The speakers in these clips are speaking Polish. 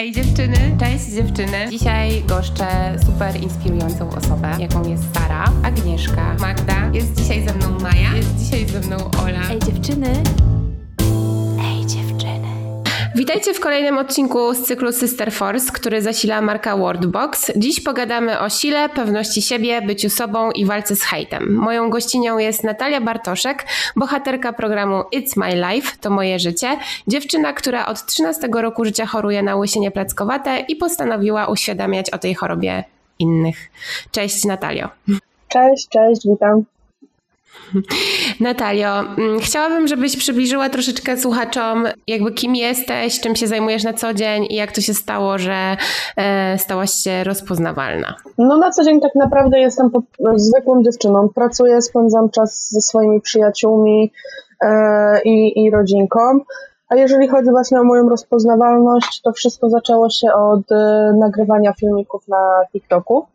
Ej dziewczyny, cześć dziewczyny. Dzisiaj goszczę super inspirującą osobę, jaką jest Sara, Agnieszka, Magda. Jest dzisiaj ze mną Maja, jest dzisiaj ze mną Ola. Ej dziewczyny. Witajcie w kolejnym odcinku z cyklu Sister Force, który zasila marka Wordbox. Dziś pogadamy o sile, pewności siebie, byciu sobą i walce z hejtem. Moją gościnią jest Natalia Bartoszek, bohaterka programu It's My Life, to moje życie. Dziewczyna, która od 13 roku życia choruje na łysienie plackowate i postanowiła uświadamiać o tej chorobie innych. Cześć Natalio. Cześć, cześć, witam. Natalio, mm, chciałabym, żebyś przybliżyła troszeczkę słuchaczom, jakby kim jesteś, czym się zajmujesz na co dzień i jak to się stało, że e, stałaś się rozpoznawalna. No na co dzień tak naprawdę jestem zwykłą dziewczyną. Pracuję, spędzam czas ze swoimi przyjaciółmi e, i, i rodzinką. A jeżeli chodzi właśnie o moją rozpoznawalność, to wszystko zaczęło się od e, nagrywania filmików na TikToku.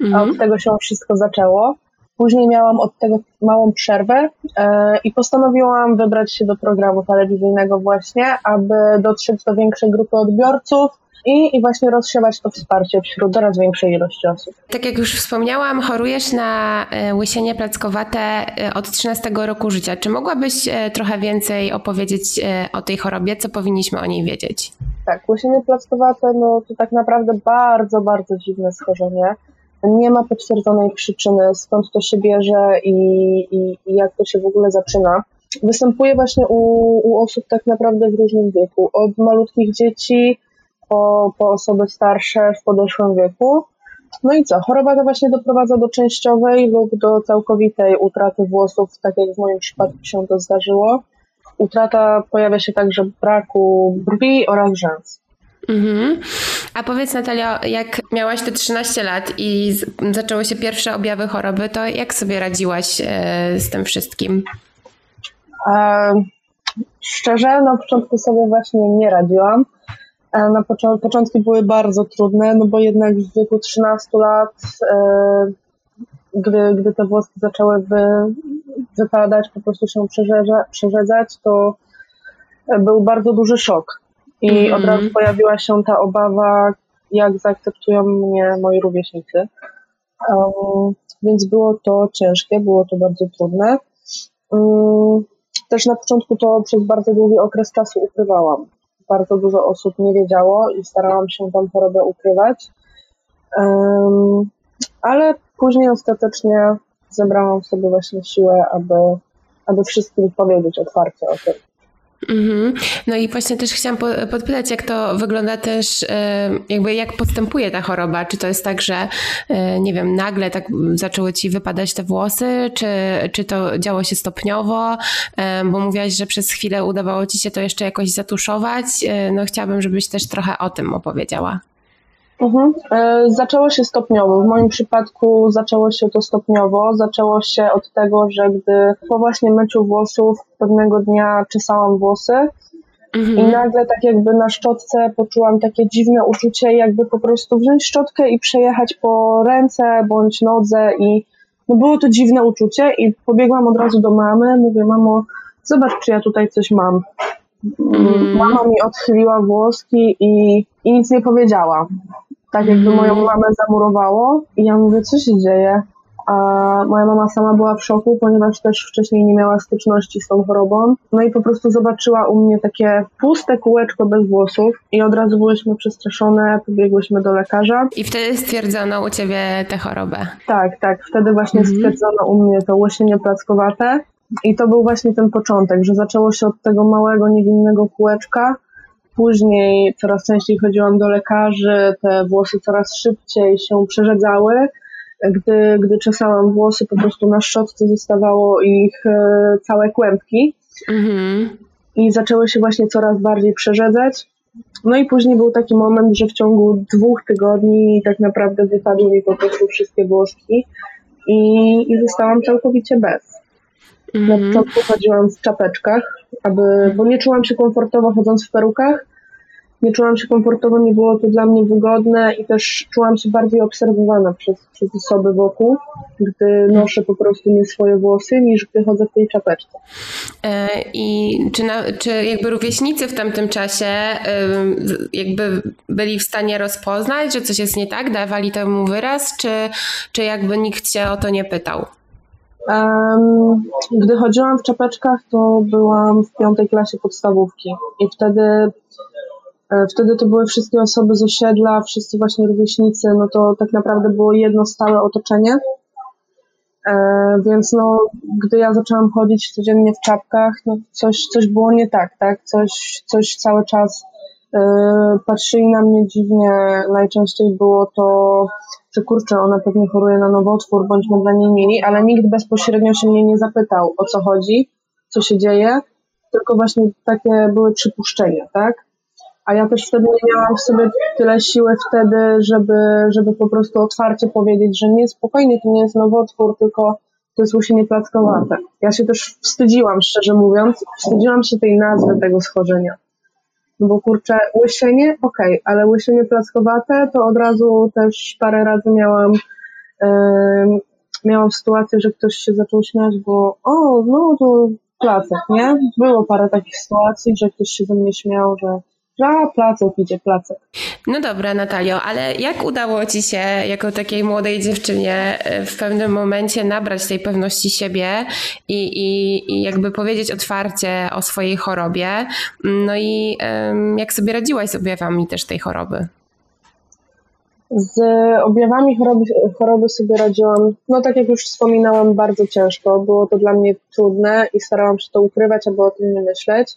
Mhm. Od tego się wszystko zaczęło. Później miałam od tego małą przerwę e, i postanowiłam wybrać się do programu telewizyjnego właśnie, aby dotrzeć do większej grupy odbiorców i, i właśnie rozsiewać to wsparcie wśród coraz większej ilości osób. Tak jak już wspomniałam, chorujesz na e, łysienie plackowate e, od 13 roku życia. Czy mogłabyś trochę więcej opowiedzieć o tej chorobie? Co powinniśmy o niej wiedzieć? Tak, łysienie plackowate no, to tak naprawdę bardzo, bardzo dziwne schorzenie nie ma potwierdzonej przyczyny, skąd to się bierze i, i, jak to się w ogóle zaczyna. Występuje właśnie u, u osób tak naprawdę w różnym wieku, od malutkich dzieci po, po osoby starsze w podeszłym wieku. No i co? Choroba ta właśnie doprowadza do częściowej lub do całkowitej utraty włosów, tak jak w moim przypadku się to zdarzyło. Utrata pojawia się także braku brwi oraz rzęs. Mhm. A powiedz Natalia, jak miałaś te 13 lat i zaczęły się pierwsze objawy choroby, to jak sobie radziłaś e, z tym wszystkim? E, szczerze, na początku sobie właśnie nie radziłam. E, na począ- początki były bardzo trudne, no bo jednak w wieku 13 lat, gdy, gdy te włoski zaczęły wy, wypadać, po prostu się przerzedzać, to był bardzo duży szok i mm. od razu pojawiła się ta obawa, jak zaakceptują mnie moi rówieśnicy. Um, więc było to ciężkie, było to bardzo trudne. Um, też na początku to przez bardzo długi okres czasu ukrywałam. Bardzo dużo osób nie wiedziało i starałam się tam chorobę ukrywać. Um, ale później ostatecznie zebrałam sobie właśnie siłę, aby, aby wszystkim powiedzieć otwarcie o tym. Mhm. No i właśnie też chciałam podpytać, jak to wygląda też, e, jakby jak postępuje ta choroba. Czy to jest tak, że e, nie wiem, nagle tak zaczęły ci wypadać te włosy, czy, czy to działo się stopniowo, e, bo mówiłaś, że przez chwilę udawało ci się to jeszcze jakoś zatuszować. No chciałabym, żebyś też trochę o tym opowiedziała. Mhm. E, zaczęło się stopniowo. W moim przypadku zaczęło się to stopniowo. Zaczęło się od tego, że gdy po właśnie myciu włosów pewnego dnia czesałam włosy mhm. i nagle tak jakby na szczotce poczułam takie dziwne uczucie, jakby po prostu wziąć szczotkę i przejechać po ręce bądź nodze i no było to dziwne uczucie i pobiegłam od razu do mamy. Mówię, mamo, zobacz, czy ja tutaj coś mam. Mm. Mama mi odchyliła włoski i, i nic nie powiedziała tak jakby moją mm. mamę zamurowało i ja mówię, co się dzieje? A moja mama sama była w szoku, ponieważ też wcześniej nie miała styczności z tą chorobą. No i po prostu zobaczyła u mnie takie puste kółeczko bez włosów i od razu byłyśmy przestraszone, pobiegłyśmy do lekarza. I wtedy stwierdzono u ciebie tę chorobę? Tak, tak. Wtedy właśnie mhm. stwierdzono u mnie to łosienie plackowate. I to był właśnie ten początek, że zaczęło się od tego małego, niewinnego kółeczka, Później coraz częściej chodziłam do lekarzy, te włosy coraz szybciej się przerzedzały. Gdy, gdy czesałam włosy, po prostu na szczotce zostawało ich e, całe kłębki. Mhm. I zaczęły się właśnie coraz bardziej przerzedzać. No i później był taki moment, że w ciągu dwóch tygodni tak naprawdę wypadły mi po prostu wszystkie włoski i, i zostałam całkowicie bez. Na początku chodziłam w czapeczkach, aby, bo nie czułam się komfortowo chodząc w perukach nie czułam się komfortowo, nie było to dla mnie wygodne i też czułam się bardziej obserwowana przez, przez osoby wokół, gdy noszę po prostu nie swoje włosy, niż gdy chodzę w tej czapeczce. E, I czy, na, czy jakby rówieśnicy w tamtym czasie jakby byli w stanie rozpoznać, że coś jest nie tak, dawali temu wyraz, czy, czy jakby nikt się o to nie pytał? Gdy chodziłam w czapeczkach, to byłam w piątej klasie podstawówki i wtedy E, wtedy to były wszystkie osoby z osiedla, wszyscy właśnie rówieśnicy, no to tak naprawdę było jedno stałe otoczenie. E, więc no, gdy ja zaczęłam chodzić codziennie w czapkach, no coś, coś było nie tak, tak? Coś, coś cały czas patrzyli na mnie dziwnie. Najczęściej było to, że kurczę, ona pewnie choruje na nowotwór, bądźmy dla niej mili, ale nikt bezpośrednio się mnie nie zapytał, o co chodzi, co się dzieje, tylko właśnie takie były przypuszczenia, tak? a ja też wtedy nie miałam w sobie tyle siły wtedy, żeby, żeby po prostu otwarcie powiedzieć, że nie, spokojnie, to nie jest nowotwór, tylko to jest łysienie plackowate. Ja się też wstydziłam, szczerze mówiąc, wstydziłam się tej nazwy tego schorzenia. No bo kurczę, łysienie, okej, okay, ale łysienie plackowate to od razu też parę razy miałam yy, miałam sytuację, że ktoś się zaczął śmiać, bo o, no to placek, nie? Było parę takich sytuacji, że ktoś się ze mnie śmiał, że a, placek idzie, placek. No dobra, Natalio, ale jak udało Ci się jako takiej młodej dziewczynie e, w pewnym momencie nabrać tej pewności siebie i, i, i jakby powiedzieć otwarcie o swojej chorobie? No i jak sobie radziłaś z objawami też tej choroby? Z objawami choroby, choroby sobie radziłam, no tak jak już wspominałam, bardzo ciężko. Było to dla mnie trudne i starałam się to ukrywać, aby o tym nie myśleć.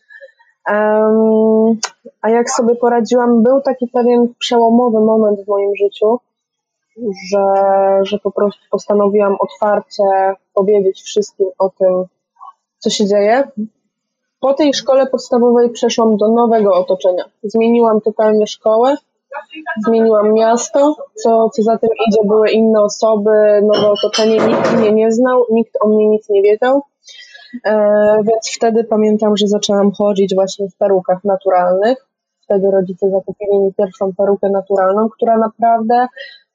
A jak sobie poradziłam, był taki pewien przełomowy moment w moim życiu, że, że po prostu postanowiłam otwarcie powiedzieć wszystkim o tym, co się dzieje. Po tej szkole podstawowej przeszłam do nowego otoczenia. Zmieniłam totalnie szkołę, zmieniłam miasto, co, co za tym idzie, były inne osoby, nowe otoczenie, nikt mnie nie znał, nikt o mnie nic nie wiedział. E, więc wtedy pamiętam, że zaczęłam chodzić właśnie w perukach naturalnych. Wtedy rodzice zakupili mi pierwszą perukę naturalną, która naprawdę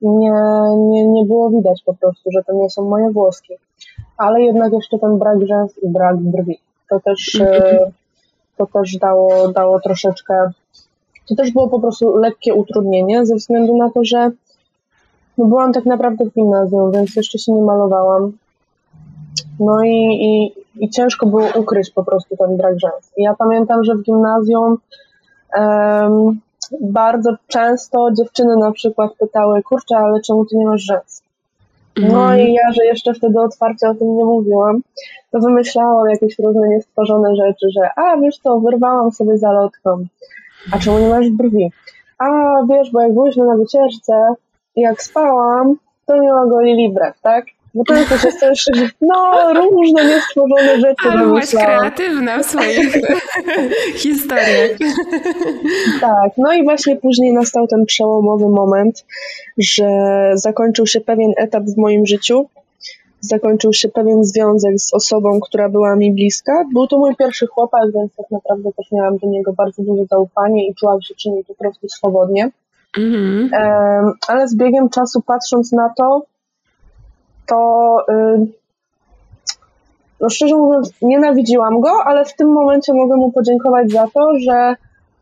nie, nie, nie było widać po prostu, że to nie są moje włoski. Ale jednak jeszcze ten brak rzęs i brak brwi. To też, e, to też dało, dało troszeczkę, to też było po prostu lekkie utrudnienie ze względu na to, że no byłam tak naprawdę w gimnazjum, więc jeszcze się nie malowałam. No i, i, i ciężko było ukryć po prostu ten brak rzęs. ja pamiętam, że w gimnazjum um, bardzo często dziewczyny na przykład pytały, kurczę, ale czemu ty nie masz rzęs? No mhm. i ja, że jeszcze wtedy otwarcie o tym nie mówiłam, to wymyślałam jakieś różne niestworzone rzeczy, że a wiesz co, wyrwałam sobie zalotką, a czemu nie masz brwi? A wiesz, bo jak byłyśmy na wycieczce i jak spałam, to nie ogolili brew, tak? Bo to jest też, no, różne niestworzone rzeczy. Ale byłaś kreatywna w swoich historiach. Tak, no i właśnie później nastał ten przełomowy moment, że zakończył się pewien etap w moim życiu, zakończył się pewien związek z osobą, która była mi bliska. Był to mój pierwszy chłopak, więc tak naprawdę też miałam do niego bardzo duże zaufanie i czułam się przy nim po prostu swobodnie. Mm-hmm. ale z biegiem czasu, patrząc na to, to y, no szczerze mówiąc, nienawidziłam go, ale w tym momencie mogę mu podziękować za to, że,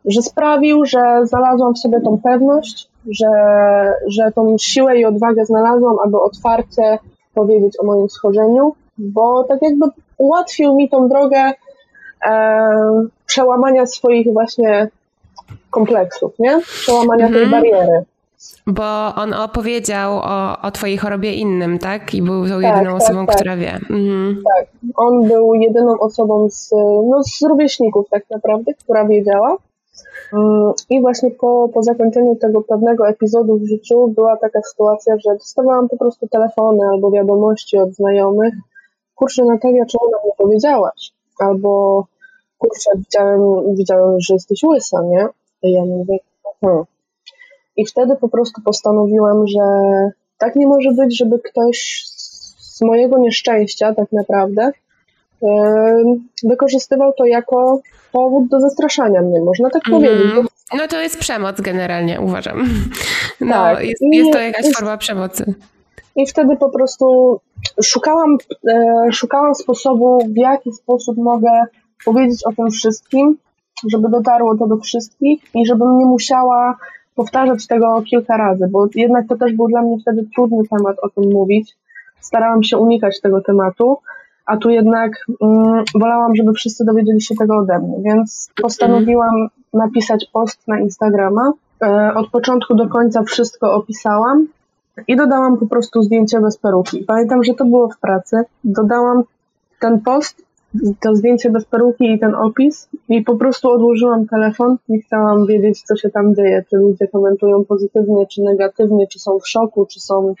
że sprawił, że znalazłam w sobie tą pewność, że, że tą siłę i odwagę znalazłam, aby otwarcie powiedzieć o moim schorzeniu, bo tak jakby ułatwił mi tą drogę e, przełamania swoich właśnie kompleksów, nie? Przełamania tej mhm. bariery. Bo on opowiedział o, o twojej chorobie innym, tak? I był tą jedyną tak, osobą, tak, która wie. Mhm. Tak, on był jedyną osobą z, no, z rówieśników tak naprawdę, która wiedziała. Mm, I właśnie po, po zakończeniu tego pewnego epizodu w życiu była taka sytuacja, że dostawałam po prostu telefony albo wiadomości od znajomych. Kurczę, Natalia, czemu nam nie powiedziałaś? Albo kurczę, widziałem, widziałem, że jesteś łysa, nie? I ja mówię, hmm, i wtedy po prostu postanowiłam, że tak nie może być, żeby ktoś z mojego nieszczęścia tak naprawdę wykorzystywał to jako powód do zastraszania mnie, można tak mhm. powiedzieć. No to jest przemoc generalnie, uważam. No, tak. jest, jest to jakaś forma przemocy. I wtedy po prostu szukałam, e, szukałam sposobu, w jaki sposób mogę powiedzieć o tym wszystkim, żeby dotarło to do wszystkich i żebym nie musiała powtarzać tego kilka razy, bo jednak to też był dla mnie wtedy trudny temat o tym mówić. Starałam się unikać tego tematu, a tu jednak mm, wolałam, żeby wszyscy dowiedzieli się tego ode mnie, więc postanowiłam napisać post na Instagrama. E, od początku do końca wszystko opisałam i dodałam po prostu zdjęcie bez peruki. Pamiętam, że to było w pracy. Dodałam ten post, to zdjęcie bez peruki i ten opis i po prostu odłożyłam telefon. Nie chciałam wiedzieć, co się tam dzieje, czy ludzie komentują pozytywnie, czy negatywnie, czy są w szoku, czy są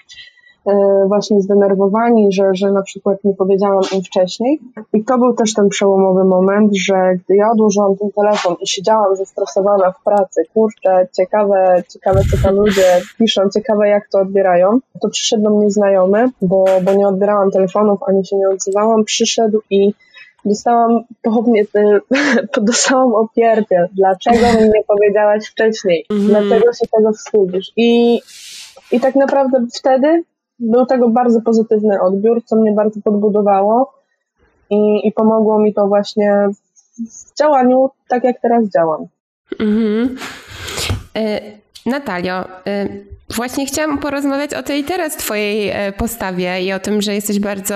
E, właśnie zdenerwowani, że, że na przykład nie powiedziałam im wcześniej. I to był też ten przełomowy moment, że gdy ja odłożyłam ten telefon i siedziałam zestresowana w pracy, kurczę, ciekawe, ciekawe co tam ludzie piszą, ciekawe jak to odbierają, to przyszedł do mnie znajomy, bo, bo nie odbierałam telefonów, ani się nie odzywałam, przyszedł i dostałam pochopnie, dostałam opierdę. Dlaczego mi nie powiedziałaś wcześniej? Mm. Dlaczego się tego wstydzisz? I, I tak naprawdę wtedy był tego bardzo pozytywny odbiór, co mnie bardzo podbudowało i, i pomogło mi to właśnie w działaniu tak, jak teraz działam. Mhm. Y Natalio, y Właśnie chciałam porozmawiać o tej teraz Twojej e, postawie i o tym, że jesteś bardzo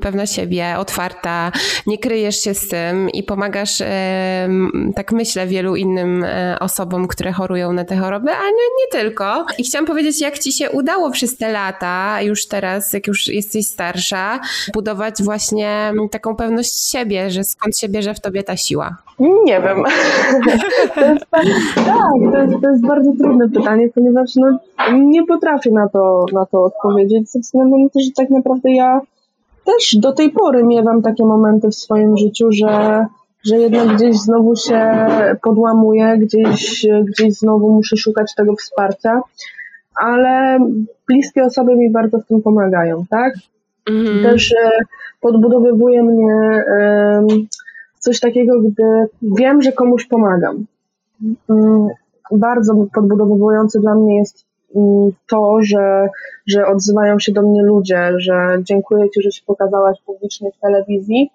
pewna siebie, otwarta, nie kryjesz się z tym i pomagasz, tak myślę, wielu innym e, osobom, które chorują na te choroby, ale nie tylko. I chciałam powiedzieć, jak Ci się udało przez te lata, już teraz, jak już jesteś starsza, budować właśnie taką pewność siebie, że skąd się bierze w Tobie ta siła? Nie wiem. to jest, tak, to jest, to jest bardzo trudne pytanie, ponieważ no, nie potrafię na to, na to odpowiedzieć, ze względu na to, że tak naprawdę ja też do tej pory miewam takie momenty w swoim życiu, że, że jednak gdzieś znowu się podłamuję, gdzieś, gdzieś znowu muszę szukać tego wsparcia, ale bliskie osoby mi bardzo w tym pomagają, tak? Mhm. Też e, podbudowywuje mnie coś takiego, gdy wiem, że komuś pomagam. Mm, bardzo podbudowujące dla mnie jest to, że, że odzywają się do mnie ludzie, że dziękuję Ci, że się pokazałaś publicznie w telewizji,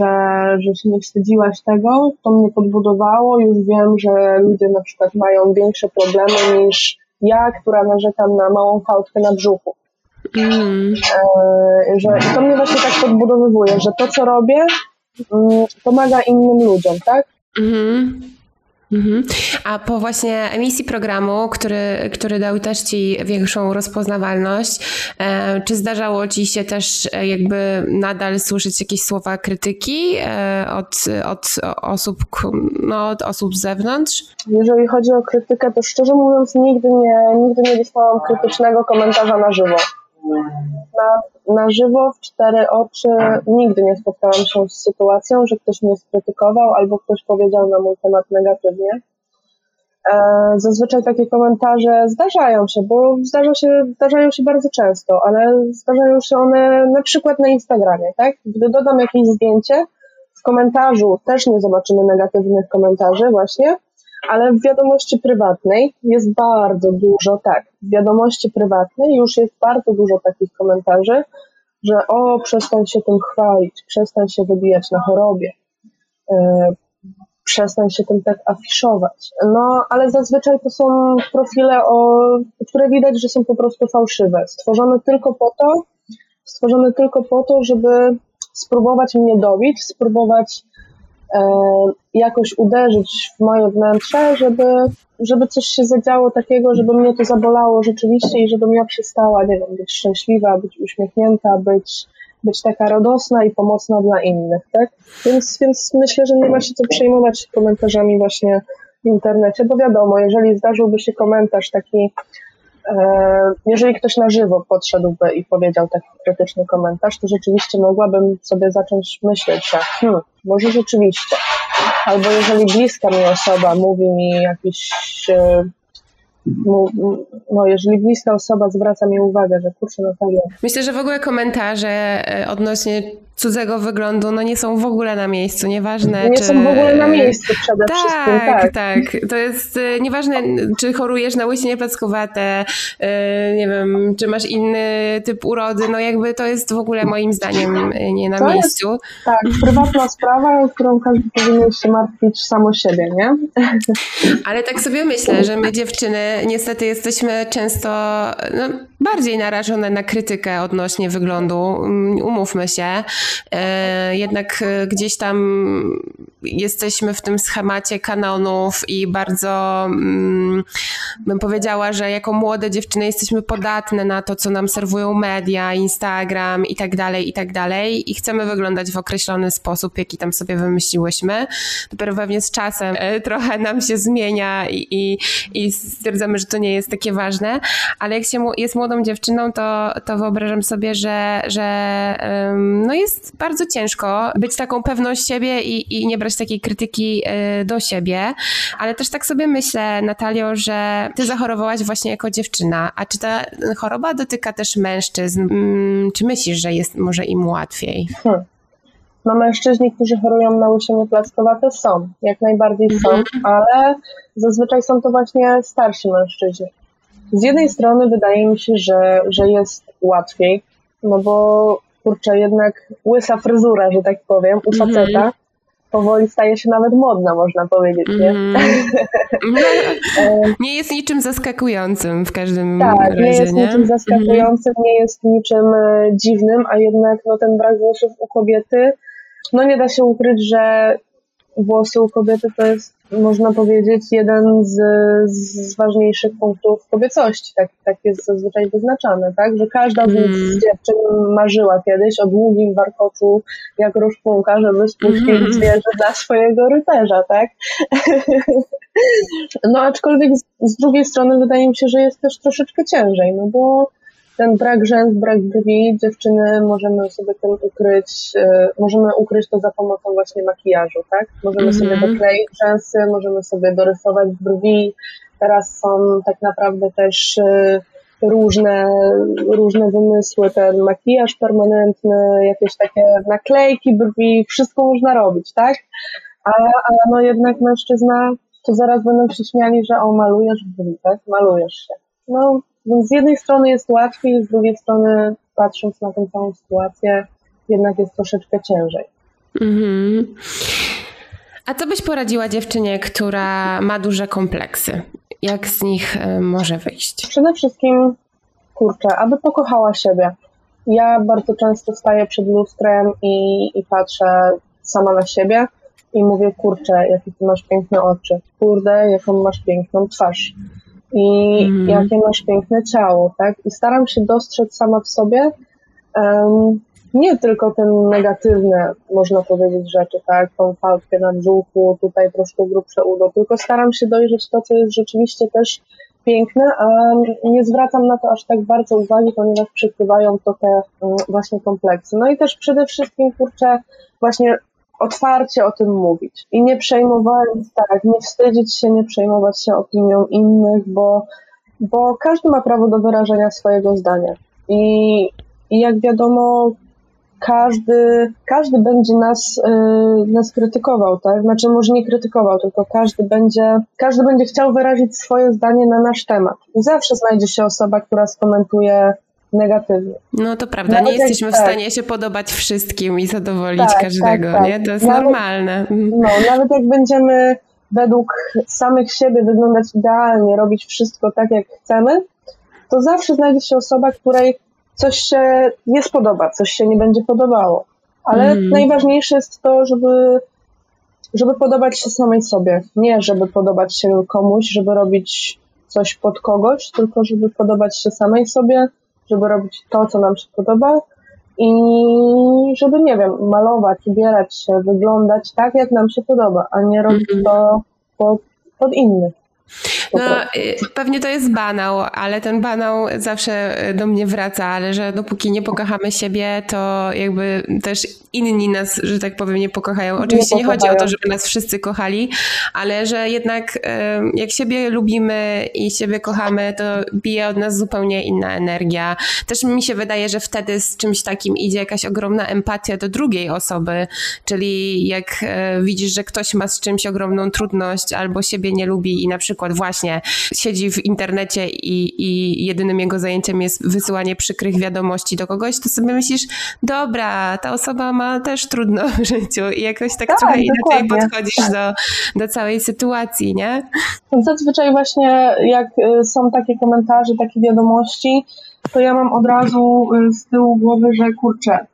że, że się nie wstydziłaś tego, to mnie podbudowało. Już wiem, że ludzie na przykład mają większe problemy niż ja, która narzekam na małą fałdkę na brzuchu. Mm. E, że, I to mnie właśnie tak podbudowywuje, że to, co robię, Mm, pomaga innym ludziom, tak? Mhm. Mhm. A po właśnie emisji programu, który, który dał też Ci większą rozpoznawalność, e, czy zdarzało Ci się też e, jakby nadal słyszeć jakieś słowa krytyki e, od, od osób, no, od osób z zewnątrz? Jeżeli chodzi o krytykę, to szczerze mówiąc nigdy nie, nigdy nie dostałam krytycznego komentarza na żywo. Na, na żywo, w cztery oczy, nigdy nie spotkałam się z sytuacją, że ktoś mnie skrytykował albo ktoś powiedział na mój temat negatywnie. E, zazwyczaj takie komentarze zdarzają się, bo zdarza się, zdarzają się bardzo często, ale zdarzają się one na przykład na Instagramie, tak? Gdy dodam jakieś zdjęcie, w komentarzu też nie zobaczymy negatywnych komentarzy właśnie, ale w wiadomości prywatnej jest bardzo dużo, tak, w wiadomości prywatnej już jest bardzo dużo takich komentarzy, że o, przestań się tym chwalić, przestań się wybijać na chorobie, yy, przestań się tym tak afiszować. No, ale zazwyczaj to są profile, o, które widać, że są po prostu fałszywe, stworzone tylko po to, stworzone tylko po to, żeby spróbować mnie dobić, spróbować jakoś uderzyć w moje wnętrze, żeby, żeby coś się zadziało takiego, żeby mnie to zabolało rzeczywiście i żebym ja przestała, nie wiem, być szczęśliwa, być uśmiechnięta, być, być taka radosna i pomocna dla innych, tak? Więc, więc myślę, że nie ma się co przejmować komentarzami właśnie w internecie, bo wiadomo, jeżeli zdarzyłby się komentarz taki E, jeżeli ktoś na żywo podszedłby i powiedział taki krytyczny komentarz, to rzeczywiście mogłabym sobie zacząć myśleć, że hmm, może rzeczywiście. Albo jeżeli bliska mi osoba mówi mi jakieś, e, no, jeżeli bliska osoba zwraca mi uwagę, że kurczę Natalia. Myślę, że w ogóle komentarze e, odnośnie cudzego wyglądu no nie są w ogóle na miejscu, nieważne Nie czy... są w ogóle na miejscu przede tak, wszystkim, tak. Tak, to jest e, nieważne, czy chorujesz na łysienie plackowate, e, nie wiem, czy masz inny typ urody, no jakby to jest w ogóle moim zdaniem nie na to miejscu. Jest, tak, prywatna sprawa, którą każdy powinien się martwić samo siebie, nie? Ale tak sobie myślę, że my dziewczyny niestety jesteśmy często no, bardziej narażone na krytykę odnośnie wyglądu. Mm, umówmy się. E, jednak e, gdzieś tam jesteśmy w tym schemacie kanonów i bardzo mm, bym powiedziała, że jako młode dziewczyny jesteśmy podatne na to, co nam serwują media, Instagram i tak dalej, i tak dalej. I chcemy wyglądać w określony sposób, jaki tam sobie wymyśliłyśmy. Dopiero pewnie z czasem e, trochę nam się zmienia i, i, i stwierdzamy, że to nie jest takie ważne, ale jak się jest młodą dziewczyną, to, to wyobrażam sobie, że, że no jest bardzo ciężko być taką pewną siebie i, i nie brać takiej krytyki e, do siebie, ale też tak sobie myślę, Natalio, że ty zachorowałaś właśnie jako dziewczyna, a czy ta choroba dotyka też mężczyzn? Mm, czy myślisz, że jest może im łatwiej? Hmm. No mężczyźni, którzy chorują na łysienie plackowate są, jak najbardziej są, mhm. ale zazwyczaj są to właśnie starsi mężczyźni. Z jednej strony wydaje mi się, że, że jest łatwiej, no bo kurczę, jednak łysa fryzura, że tak powiem, u mhm. faceta, powoli staje się nawet modna, można powiedzieć, nie? Mm. nie jest niczym zaskakującym w każdym tak, razie, nie jest nie? niczym zaskakującym, mm. nie jest niczym e, dziwnym, a jednak no, ten brak włosów u kobiety, no nie da się ukryć, że włosy u kobiety to jest, można powiedzieć, jeden z, z ważniejszych punktów kobiecości. Tak, tak jest zazwyczaj wyznaczane, tak? Że każda z, mm. z dziewczyn marzyła kiedyś o długim warkoczu jak różpunka, żeby spuścić mm. zwierzę dla swojego rycerza, tak? no aczkolwiek z, z drugiej strony wydaje mi się, że jest też troszeczkę ciężej, no bo ten brak rzęs, brak brwi, dziewczyny możemy sobie tym ukryć, e, możemy ukryć to za pomocą właśnie makijażu, tak? Możemy mm -hmm. sobie dokleić rzęsy, możemy sobie dorysować brwi. Teraz są tak naprawdę też e, różne, różne wymysły, ten makijaż permanentny, jakieś takie naklejki brwi, wszystko można robić, tak? Ale, ale no jednak mężczyzna to zaraz będą się śmiali, że o, malujesz brwi, tak? Malujesz się. No, więc z jednej strony jest łatwiej, z drugiej strony patrząc na tę całą sytuację, jednak jest troszeczkę ciężej. Mhm. A co byś poradziła dziewczynie, która ma duże kompleksy? Jak z nich e, może wyjść? Przede wszystkim, kurczę, aby pokochała siebie. Ja bardzo często staję przed lustrem i, i patrzę sama na siebie i mówię, kurczę, jakie ty masz piękne oczy, kurde, jaką masz piękną twarz i mm. jakie masz piękne ciało, tak? I staram się dostrzec sama w sobie um, nie tylko te negatywne, można powiedzieć, rzeczy, tak? Tą fałdkę na brzuchu, tutaj troszkę grubsze udo, tylko staram się dojrzeć to, co jest rzeczywiście też piękne, a nie zwracam na to aż tak bardzo uwagi, ponieważ przykrywają to te właśnie kompleksy. No i też przede wszystkim, kurczę, właśnie otwarcie o tym mówić i nie przejmować, tak, nie wstydzić się, nie przejmować się opinią innych, bo, bo każdy ma prawo do wyrażenia swojego zdania. I, i jak wiadomo, każdy, każdy będzie nas, yy, nas krytykował, tak? Znaczy może nie krytykował, tylko każdy będzie, każdy będzie chciał wyrazić swoje zdanie na nasz temat. I zawsze znajdzie się osoba, która skomentuje negatywnie. No to prawda, nawet nie jesteśmy jak, w stanie tak. się podobać wszystkim i zadowolić tak, każdego, tak, nie? To jest nawet, normalne. Mhm. No, nawet jak będziemy według samych siebie wyglądać idealnie, robić wszystko tak, jak chcemy, to zawsze znajdzie się osoba, której coś się nie spodoba, coś się nie będzie podobało. Ale mm. najważniejsze jest to, żeby, żeby podobać się samej sobie. Nie, żeby podobać się komuś, żeby robić coś pod kogoś, tylko żeby podobać się samej sobie, żeby robić to, co nam się podoba i żeby, nie wiem, malować, ubierać się, wyglądać tak, jak nam się podoba, a nie robić -hmm. to pod, pod innych. No, y, pewnie to jest banał, ale ten banał zawsze do mnie wraca, ale że dopóki nie pokochamy siebie, to jakby też inni nas, że tak powiem, nie pokochają. Oczywiście nie, nie chodzi o to, żeby nas wszyscy kochali, ale że jednak jak siebie lubimy i siebie kochamy, to bije od nas zupełnie inna energia. Też mi się wydaje, że wtedy z czymś takim idzie jakaś ogromna empatia do drugiej osoby, czyli jak widzisz, że ktoś ma z czymś ogromną trudność albo siebie nie lubi i na przykład właśnie siedzi w internecie i, i jedynym jego zajęciem jest wysyłanie przykrych wiadomości do kogoś, to sobie myślisz, dobra, ta osoba ma też trudno w życiu i jakoś tak, tak trochę inaczej podchodzisz do, do całej sytuacji, nie? Zazwyczaj właśnie jak y, są takie komentarze, takie wiadomości, to ja mam od razu y, z tyłu głowy, że kurczę,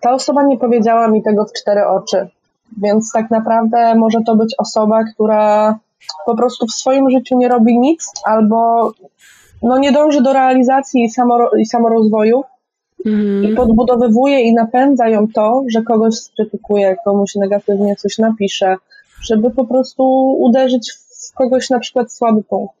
ta osoba nie powiedziała mi tego w cztery oczy. Więc tak naprawdę może to być osoba, która po prostu w swoim życiu nie robi nic albo no, nie dąży do realizacji i, samoro, i samorozwoju mhm. i podbudowywuje i napędza ją to, że kogoś skrytykuje, komuś negatywnie coś napisze, żeby po prostu uderzyć w kogoś na przykład słaby punkt.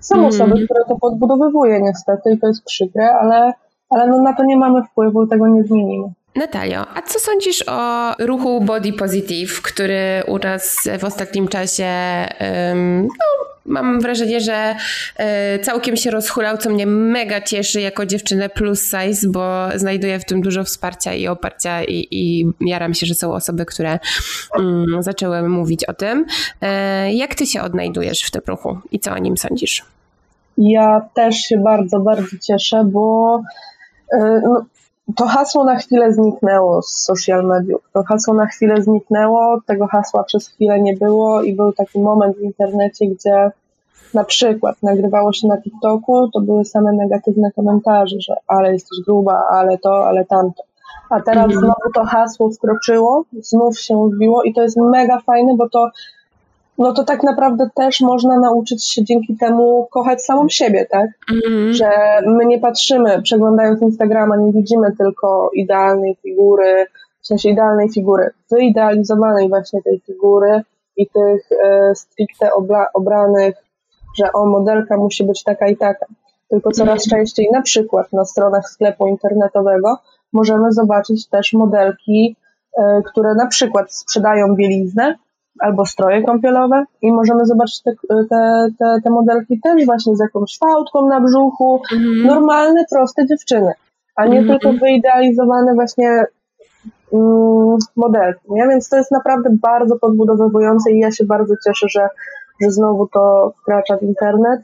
Są mhm. osoby, które to podbudowywuje niestety i to jest przykre, ale, ale no na to nie mamy wpływu tego nie zmienimy. Natalio, a co sądzisz o ruchu Body Positive, który u nas w ostatnim czasie, no, mam wrażenie, że e, całkiem się rozhulał, co mnie mega cieszy jako dziewczynę plus size, bo znajduję w tym dużo wsparcia i oparcia i, i jaram się, że są osoby, które um, zaczęły mówić o tym. E, jak ty się odnajdujesz w tym ruchu i co o nim sądzisz? Ja też się bardzo, bardzo cieszę, bo e, no, to hasło na chwilę zniknęło z social mediów. To hasło na chwilę zniknęło, tego hasła przez chwilę nie było i był taki moment w internecie, gdzie na przykład nagrywało się na TikToku, to były same negatywne komentarze, że ale jesteś gruba, ale to, ale tamto. A teraz mhm. znowu to hasło wkroczyło, znów się wbiło i to jest mega fajne, bo to no to tak naprawdę też można nauczyć się dzięki temu kochać samą siebie, tak? Mm. Że my nie patrzymy, przeglądając Instagrama, nie widzimy tylko idealnej figury, w sensie idealnej figury, wyidealizowanej właśnie tej figury i tych e, stricte obla, obranych, że o, modelka musi być taka i taka. Tylko coraz mm. częściej, na przykład na stronach sklepu internetowego, możemy zobaczyć też modelki, e, które na przykład sprzedają bieliznę, albo stroje kąpielowe i możemy zobaczyć te, te, te, te modelki też właśnie z jakąś fałdką na brzuchu, mhm. normalne, proste dziewczyny, a nie mhm. tylko wyidealizowane właśnie mm, modelki, nie? Więc to jest naprawdę bardzo podbudowywujące i ja się bardzo cieszę, że, że znowu to wkracza w internet,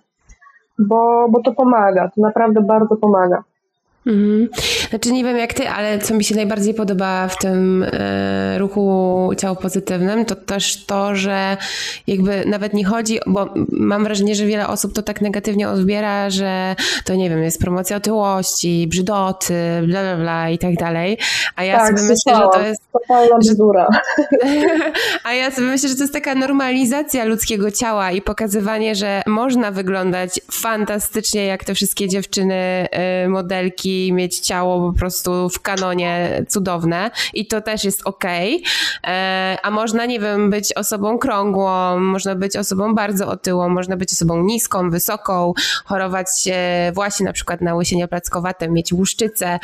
bo, bo to pomaga, to naprawdę bardzo pomaga. Mhm. Znaczy nie wiem jak ty, ale co mi się najbardziej podoba w tym e, ruchu ciało pozytywnym, to też to, że jakby nawet nie chodzi, bo mam wrażenie, że wiele osób to tak negatywnie odbiera, że to nie wiem, jest promocja otyłości, brzydoty, bla bla bla i tak dalej. A ja tak, sobie myślę, że to jest. bzdura. A ja sobie myślę, że to jest taka normalizacja ludzkiego ciała i pokazywanie, że można wyglądać fantastycznie, jak te wszystkie dziewczyny, e, modelki mieć ciało po prostu w kanonie cudowne i to też jest ok. E, a można, nie wiem, być osobą krągłą, można być osobą bardzo otyłą, można być osobą niską, wysoką, chorować właśnie na przykład na łysienie plackowate, mieć łuszczycę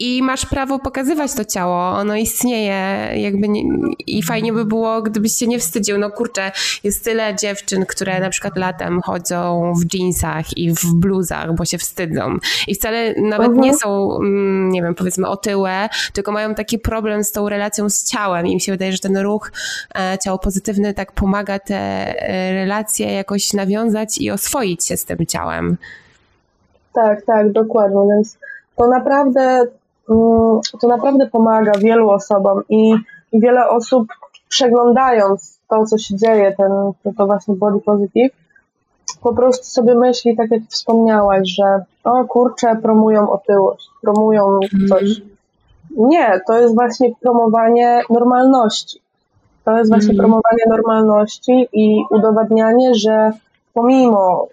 i masz prawo pokazywać to ciało, ono istnieje jakby nie, i fajnie by było, gdybyś się nie wstydził. No kurczę, jest tyle dziewczyn, które na przykład latem chodzą w jeansach i w bluzach, bo się wstydzą i wcale nawet uh -huh. nie są, mm, nie wiem, powiedzmy otyłe, tylko mają taki problem z tą relacją z ciałem i mi się wydaje, że ten ruch e, ciało pozytywny tak pomaga te e, relacje jakoś nawiązać i oswoić się z tym ciałem. Tak, tak, dokładnie, więc to naprawdę to naprawdę pomaga wielu osobom i, i wiele osób przeglądając to, co się dzieje, ten, to właśnie body positive, po prostu sobie myśli, tak jak wspomniałaś, że o kurczę, promują otyłość, promują coś. Nie, to jest właśnie promowanie normalności. To jest właśnie mm. promowanie normalności i udowadnianie, że pomimo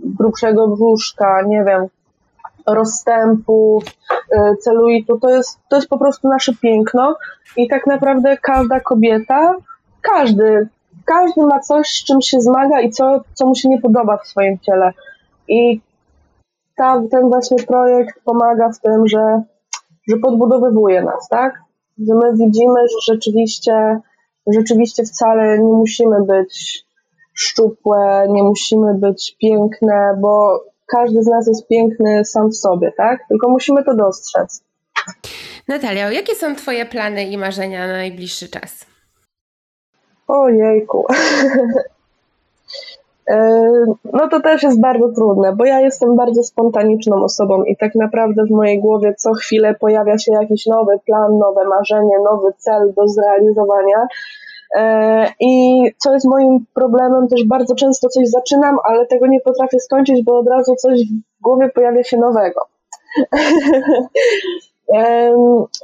grubszego brzuszka, nie wiem, rozstępów, y, celulitu, to jest, to jest po prostu nasze piękno i tak naprawdę każda kobieta, każdy, każdy ma coś, z czym się zmaga i co, co mu się nie podoba w swoim ciele. I ta, ten właśnie projekt pomaga w tym, że, że podbudowywuje nas, tak? Że my widzimy, że rzeczywiście, rzeczywiście wcale nie musimy być szczupłe, nie musimy być piękne, bo każdy z nas jest piękny sam w sobie, tak? Tylko musimy to dostrzec. Natalia, jakie są Twoje plany i marzenia na najbliższy czas? Ojejku. No to też jest bardzo trudne, bo ja jestem bardzo spontaniczną osobą i tak naprawdę w mojej głowie co chwilę pojawia się jakiś nowy plan, nowe marzenie, nowy cel do zrealizowania. E, I co jest moim problemem, też bardzo często coś zaczynam, ale tego nie potrafię skończyć, bo od razu coś w głowie pojawia się nowego.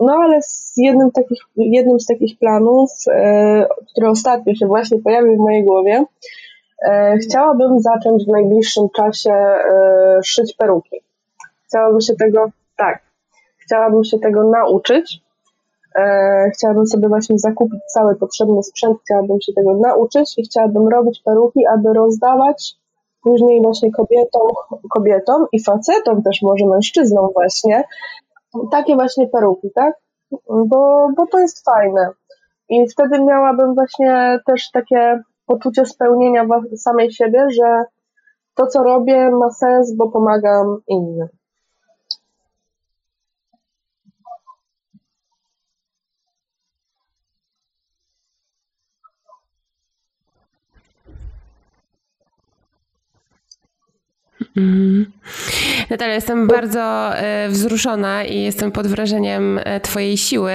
No ale z jednym, takich, jednym z takich planów, e, który ostatnio się właśnie pojawił w mojej głowie, e, chciałabym zacząć w najbliższym czasie szyć peruki. Chciałabym się tego, tak, chciałabym się tego nauczyć chciałabym sobie właśnie zakupić cały potrzebny sprzęt, chciałabym się tego nauczyć i chciałabym robić peruki, aby rozdawać później właśnie kobietom, kobietom i facetom też może mężczyznom właśnie takie właśnie peruki, tak? Bo, bo to jest fajne. I wtedy miałabym właśnie też takie poczucie spełnienia samej siebie, że to, co robię, ma sens, bo pomagam innym. Mm. Natalia, jestem bardzo e, wzruszona i jestem pod wrażeniem e, Twojej siły,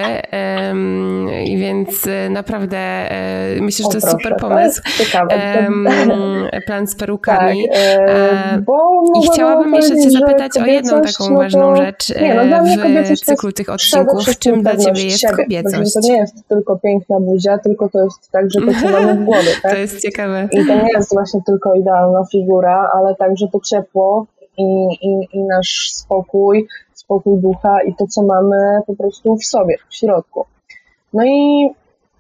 i więc e, naprawdę myślę, że to jest super pomysł. Plan z perukami. Tak, I chciałabym jeszcze Cię zapytać o jedną taką no ważną rzecz no w cyklu tych odcinków. Czym dla Ciebie jest kobiecość? To nie jest tylko piękna buzia, tylko to jest także to, co mamy w głowie. Tak? To jest ciekawe. I to nie jest właśnie tylko idealna figura, ale także to ciepło, i, i, i nasz spokój, spokój ducha i to, co mamy po prostu w sobie, w środku. No i,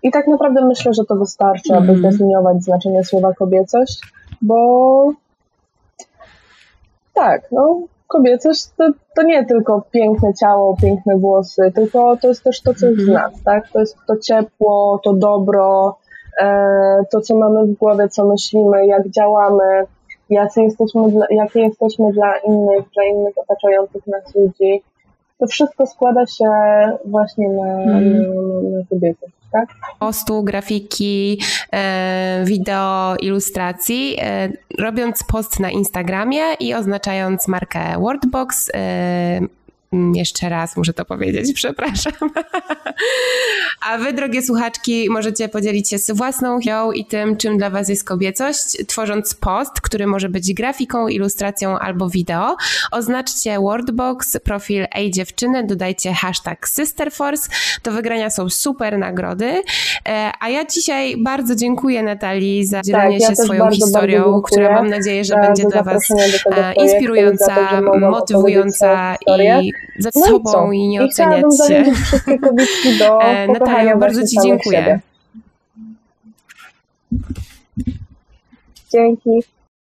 i tak naprawdę myślę, że to wystarczy, mm. aby mhm. zdefiniować znaczenie słowa kobiecość, bo tak, no, kobiecość to, to nie tylko piękne ciało, piękne włosy, tylko to jest też to, co jest w mhm. nas, tak? To jest to ciepło, to dobro, e, to, co mamy w głowie, co myślimy, jak działamy, jacy jesteśmy dla, jakie jesteśmy dla innych, dla innych otaczających nas ludzi. To wszystko składa się właśnie na, hmm. na, na kobiety. Tak? Postu, grafiki, e, wideo, ilustracji, e, robiąc post na Instagramie i oznaczając markę Wordbox, e, Mm, jeszcze raz muszę to powiedzieć, przepraszam. A wy, drogie słuchaczki, możecie podzielić się z własną ją i tym, czym dla was jest kobiecość, tworząc post, który może być grafiką, ilustracją albo wideo. Oznaczcie Wordbox, profil Ej Dziewczyny, dodajcie hashtag Sisterforce. Do wygrania są super nagrody. E, a ja dzisiaj bardzo dziękuję Natalii za dzielenie tak, ja się swoją bardzo, historią, bardzo która mam nadzieję, że będzie dla was e, inspirująca, motywująca i ze no sobą i, i nie oceniać się. do e, Natalia, bardzo Ci dziękuję. Dzięki.